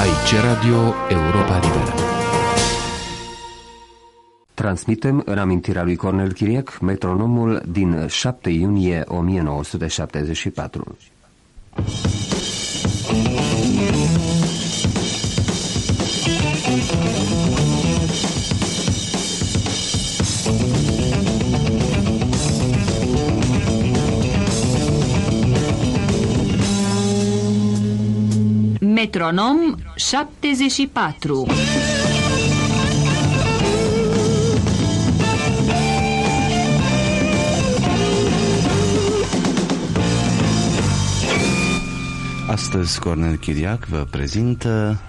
Aici Radio Europa Liberă. Transmitem în amintirea lui Cornel Chiriac metronomul din 7 iunie 1974. Metronom 74 Astăzi Cornel Chiriac vă prezintă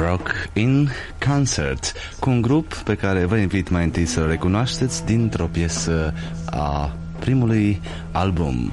Rock in Concert cu un grup pe care vă invit mai întâi să-l recunoașteți dintr-o piesă a primului album.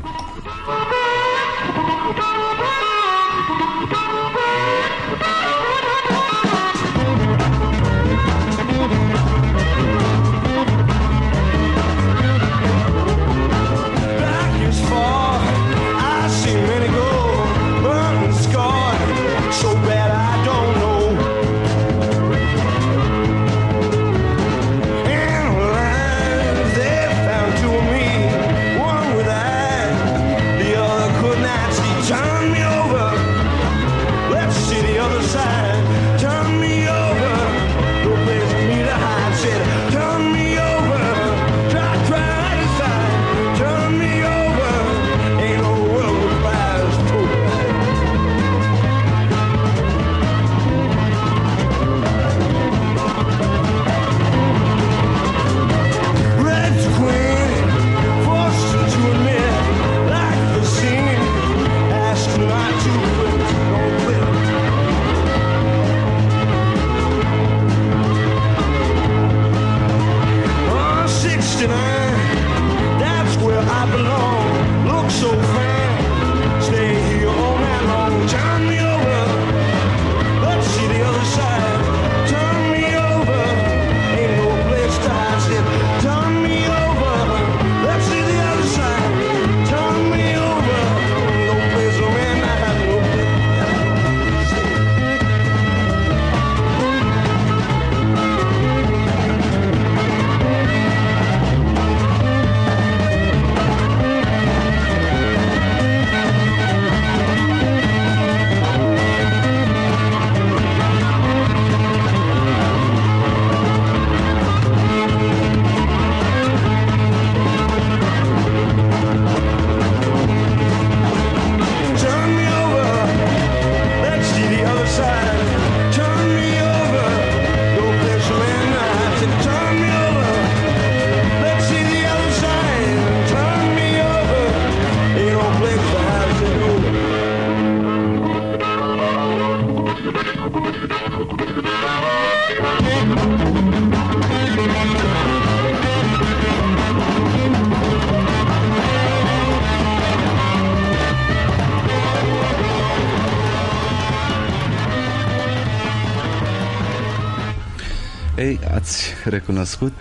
Recunoscut?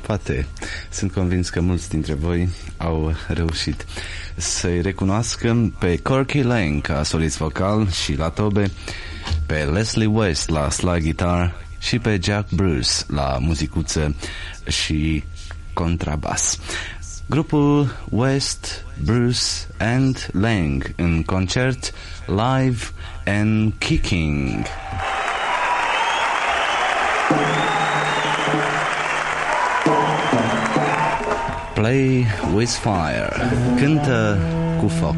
Poate. Sunt convins că mulți dintre voi au reușit să-i recunoască pe Corky Lang ca solist vocal și la tobe, pe Leslie West la slide guitar și pe Jack Bruce la muzicuță și contrabas. Grupul West, Bruce and Lang în concert live and kicking. Play with fire. Cântă cu foc.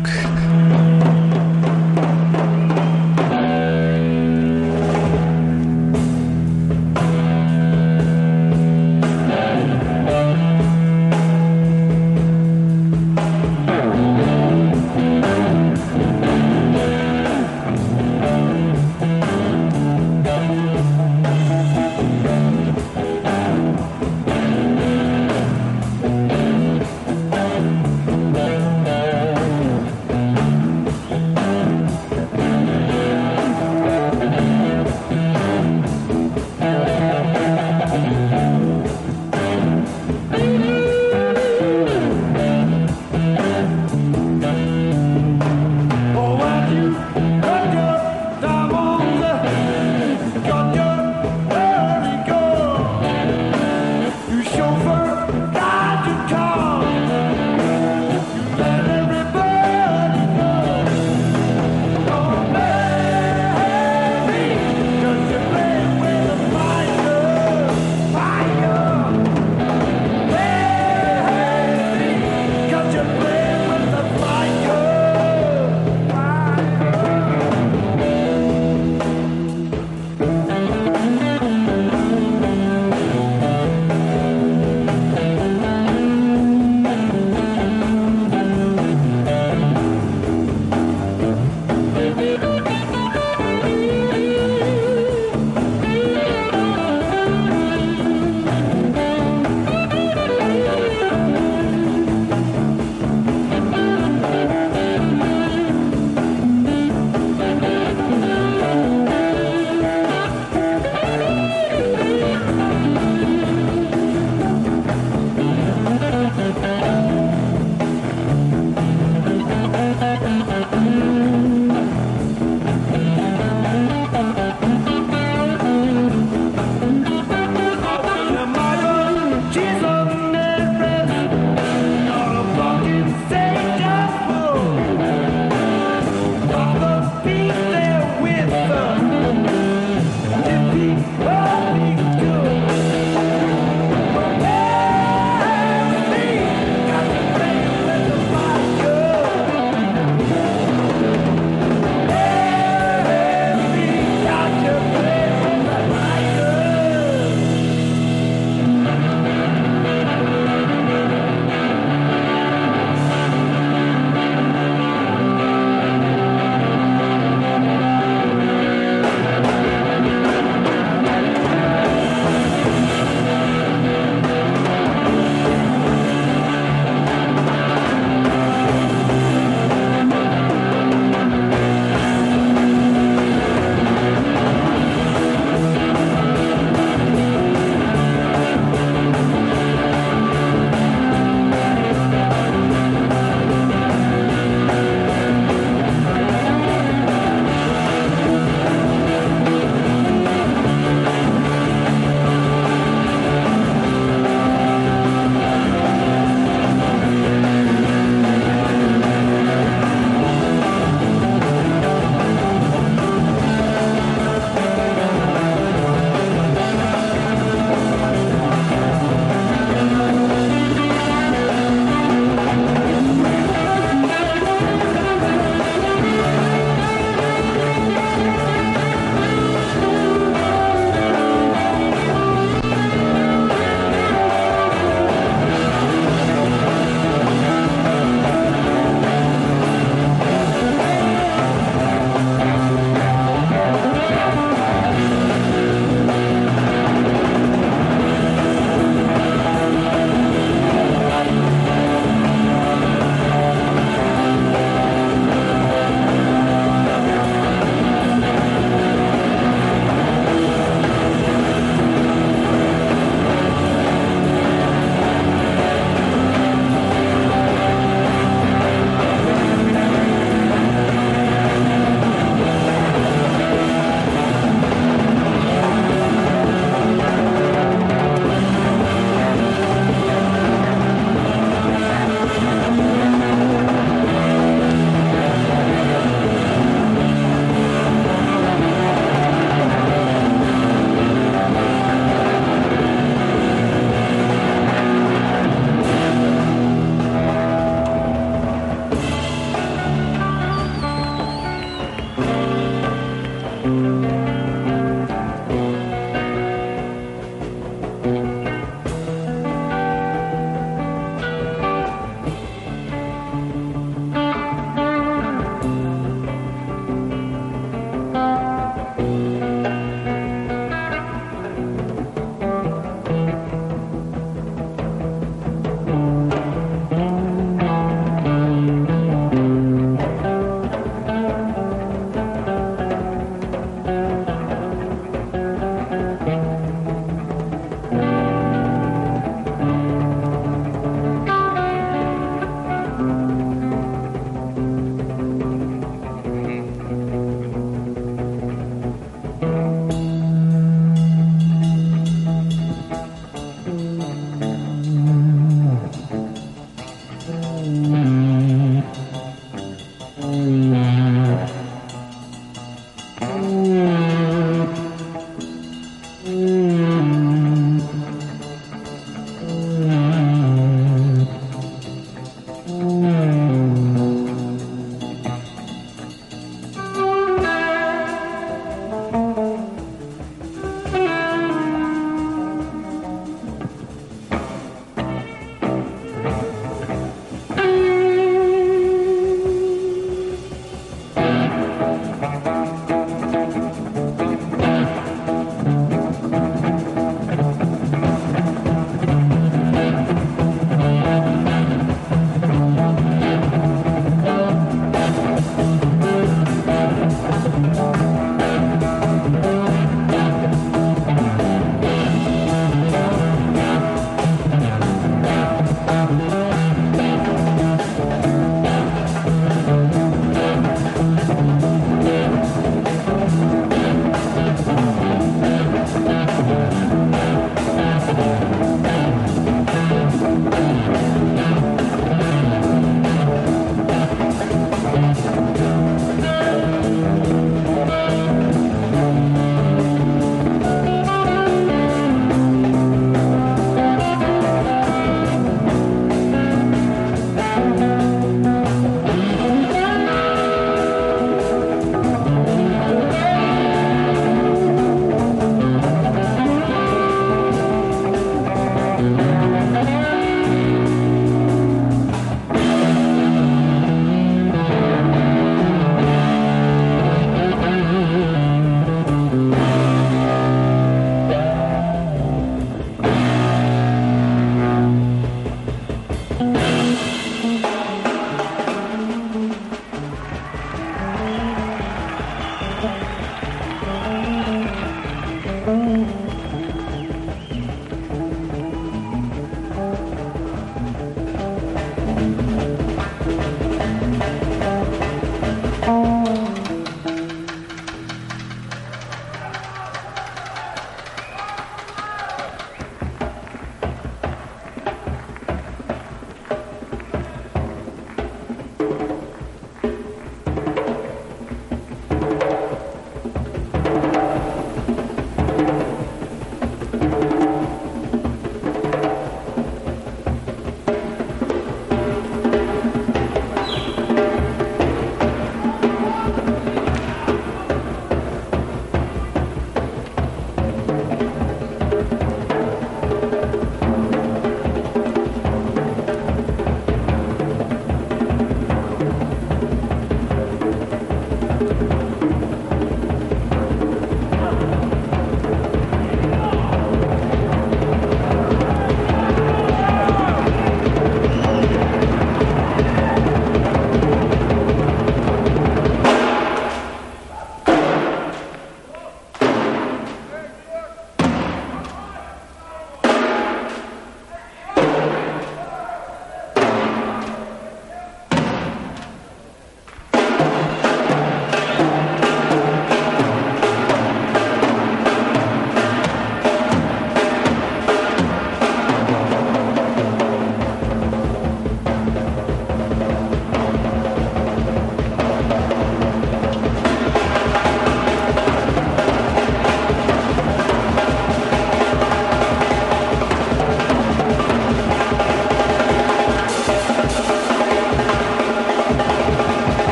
うん。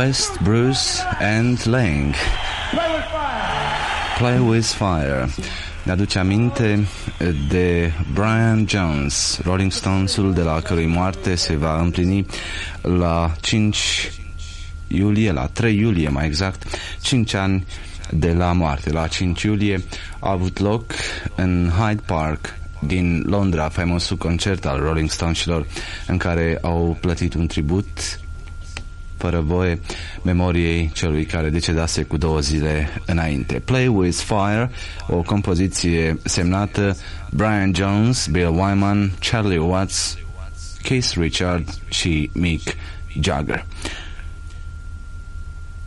West, Bruce and Lang. Play with Fire. Ne aduce aminte de Brian Jones, Rolling Stones-ul de la cărui moarte se va împlini la 5 iulie, la 3 iulie mai exact, 5 ani de la moarte. La 5 iulie a avut loc în Hyde Park din Londra faimosul concert al Rolling Stonesilor în care au plătit un tribut fără voie memoriei celui care decedase cu două zile înainte. Play with Fire, o compoziție semnată Brian Jones, Bill Wyman, Charlie Watts, Keith Richard și Mick Jagger.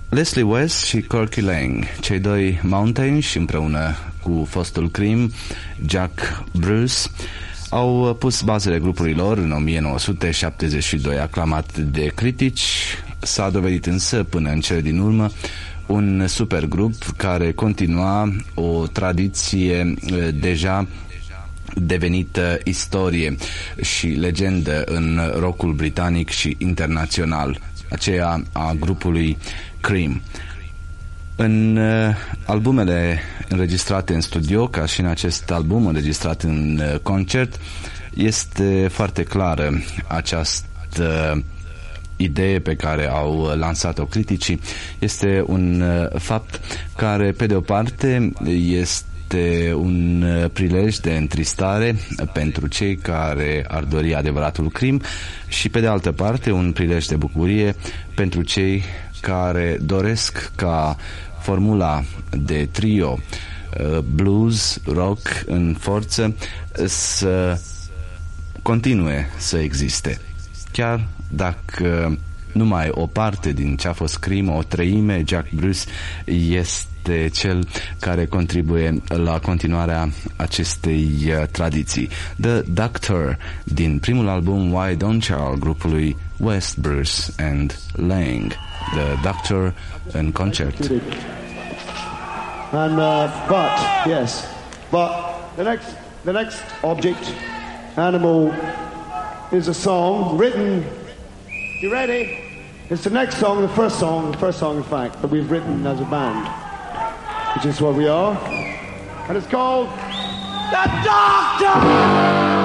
Leslie West și Corky Lang, cei doi Mountains împreună cu fostul Cream, Jack Bruce, au pus bazele grupului lor în 1972, aclamat de critici, s-a dovedit însă până în cele din urmă un supergrup care continua o tradiție eh, deja devenită istorie și legendă în rockul britanic și internațional, aceea a grupului Cream. În uh, albumele înregistrate în studio, ca și în acest album înregistrat în uh, concert, este foarte clară această idee pe care au lansat-o criticii. Este un uh, fapt care, pe de o parte, este un uh, prilej de întristare pentru cei care ar dori adevăratul crim și, pe de altă parte, un prilej de bucurie pentru cei care doresc ca formula de trio uh, blues, rock în forță să continue să existe. Chiar dacă numai o parte din ce a fost crimă, o treime, Jack Bruce este cel care contribuie la continuarea acestei uh, tradiții. The Doctor din primul album Why Don't You al grupului West Bruce and Lang. The Doctor în concert. And uh, but yes, but the next the next object, animal, is a song written. You ready? It's the next song, the first song, the first song, in fact, that we've written as a band, which is what we are, and it's called the Doctor.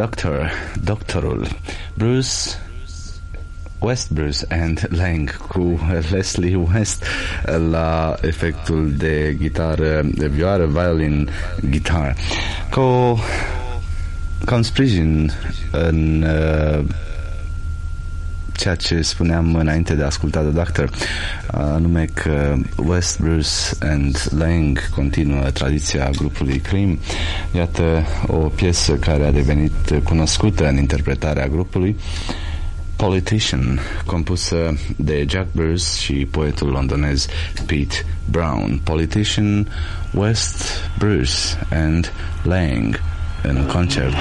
Doctor, Doctorul, Bruce West Bruce and Lang cu Leslie West la efectul de gitară, de vioară, violin, guitar. Ca, o, sprijin în uh, ceea ce spuneam înainte de a asculta The Doctor, anume că West Bruce and Lang continuă tradiția grupului Cream. Iată o piesă care a devenit cunoscută în interpretarea grupului, Politician, compusă de Jack Bruce și poetul londonez Pete Brown. Politician, West Bruce and Lang în concert.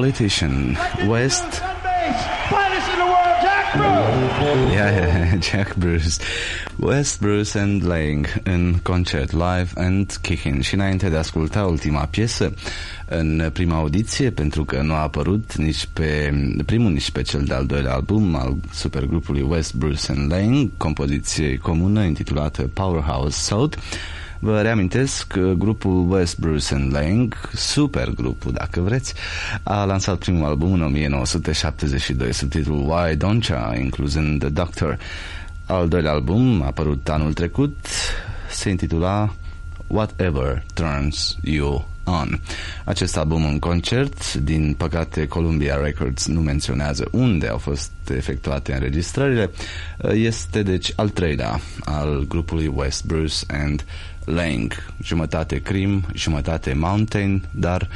Politician, West Finest in the world, Jack Bruce! Yeah, yeah, Jack Bruce, West Bruce and Lang în concert live and kicking. Și înainte de a asculta ultima piesă în prima audiție, pentru că nu a apărut nici pe primul, nici pe cel de-al doilea album al supergrupului West Bruce and Lang, compoziție comună intitulată Powerhouse South, Vă reamintesc că grupul West Bruce and Lang, super grupul dacă vreți, a lansat primul album în 1972 sub titlul Why Don't Ya, incluzând The Doctor. Al doilea album, apărut anul trecut, se intitula Whatever Turns You On. Acest album în concert, din păcate Columbia Records nu menționează unde au fost efectuate înregistrările, este deci al treilea al grupului West Bruce and Lang, jumătate Cream, jumătate Mountain, dar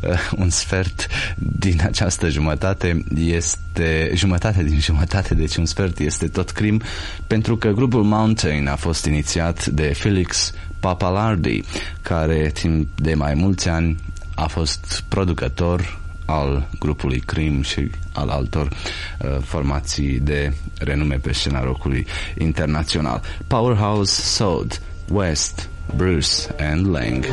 uh, un sfert din această jumătate este jumătate din jumătate, deci un sfert este tot Cream, pentru că grupul Mountain a fost inițiat de Felix Papalardi, care timp de mai mulți ani a fost producător al grupului Cream și al altor uh, formații de renume pe scena rockului internațional. Powerhouse Sold West, Bruce, and Lang.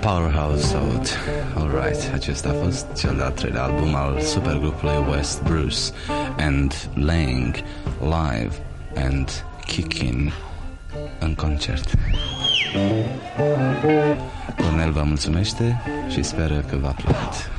Powerhouse Out. Alright, acesta a fost cel de-al treilea album al supergrupului West Bruce and Laying Live and Kicking în concert. Cornel vă mulțumește și speră că v-a plăcut.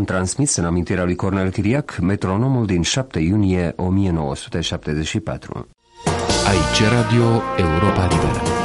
Am transmis în amintirea lui Cornel Chiriac metronomul din 7 iunie 1974. Aici Radio Europa Liberă.